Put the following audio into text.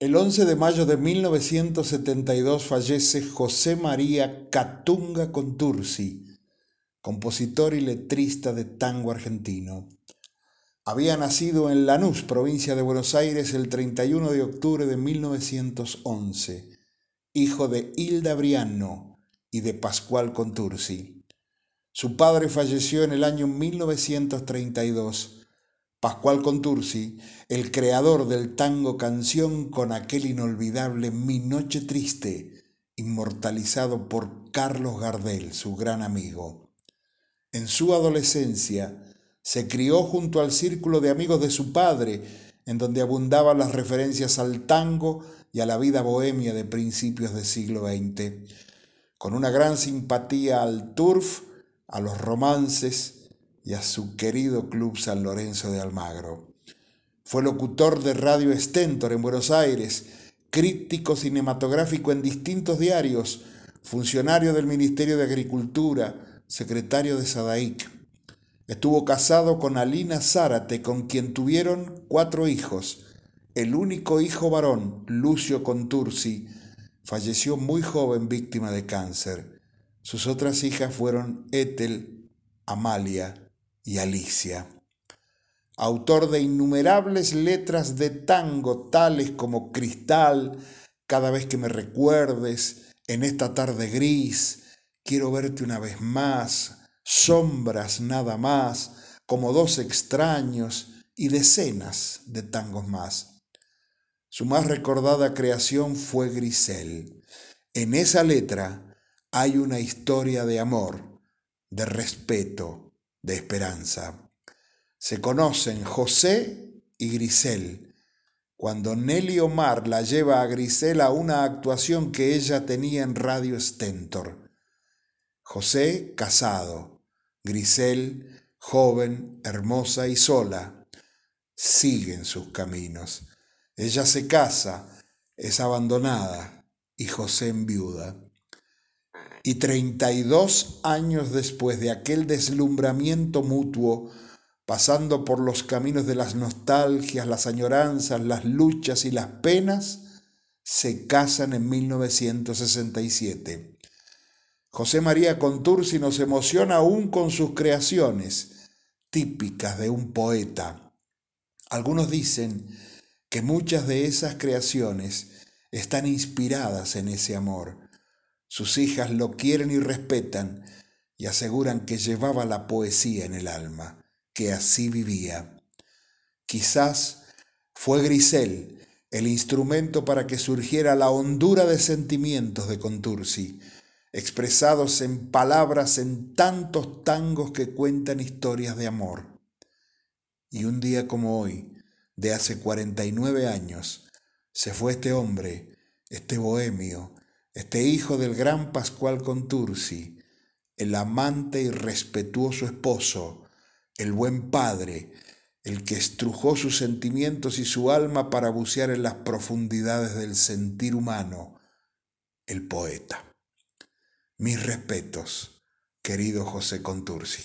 El 11 de mayo de 1972 fallece José María Catunga Contursi, compositor y letrista de tango argentino. Había nacido en Lanús, provincia de Buenos Aires, el 31 de octubre de 1911, hijo de Hilda Briano y de Pascual Contursi. Su padre falleció en el año 1932 Pascual Contursi, el creador del tango canción con aquel inolvidable Mi Noche Triste, inmortalizado por Carlos Gardel, su gran amigo. En su adolescencia se crió junto al círculo de amigos de su padre, en donde abundaban las referencias al tango y a la vida bohemia de principios del siglo XX, con una gran simpatía al turf, a los romances, y a su querido Club San Lorenzo de Almagro. Fue locutor de Radio Stentor en Buenos Aires, crítico cinematográfico en distintos diarios, funcionario del Ministerio de Agricultura, secretario de Sadaic. Estuvo casado con Alina Zárate, con quien tuvieron cuatro hijos. El único hijo varón, Lucio Contursi, falleció muy joven víctima de cáncer. Sus otras hijas fueron Ethel, Amalia y Alicia. Autor de innumerables letras de tango tales como Cristal, Cada vez que me recuerdes, En esta tarde gris, Quiero verte una vez más, Sombras nada más, como dos extraños y decenas de tangos más. Su más recordada creación fue Grisel. En esa letra hay una historia de amor, de respeto, de esperanza. Se conocen José y Grisel. Cuando Nelly Omar la lleva a Grisel a una actuación que ella tenía en Radio Stentor. José casado, Grisel joven, hermosa y sola, siguen sus caminos. Ella se casa, es abandonada y José enviuda. Y 32 años después de aquel deslumbramiento mutuo, pasando por los caminos de las nostalgias, las añoranzas, las luchas y las penas, se casan en 1967. José María Contursi nos emociona aún con sus creaciones, típicas de un poeta. Algunos dicen que muchas de esas creaciones están inspiradas en ese amor sus hijas lo quieren y respetan y aseguran que llevaba la poesía en el alma, que así vivía. Quizás fue Grisel el instrumento para que surgiera la hondura de sentimientos de Contursi, expresados en palabras en tantos tangos que cuentan historias de amor. Y un día como hoy, de hace 49 años, se fue este hombre, este bohemio, este hijo del gran Pascual Contursi, el amante y respetuoso esposo, el buen padre, el que estrujó sus sentimientos y su alma para bucear en las profundidades del sentir humano, el poeta. Mis respetos, querido José Contursi.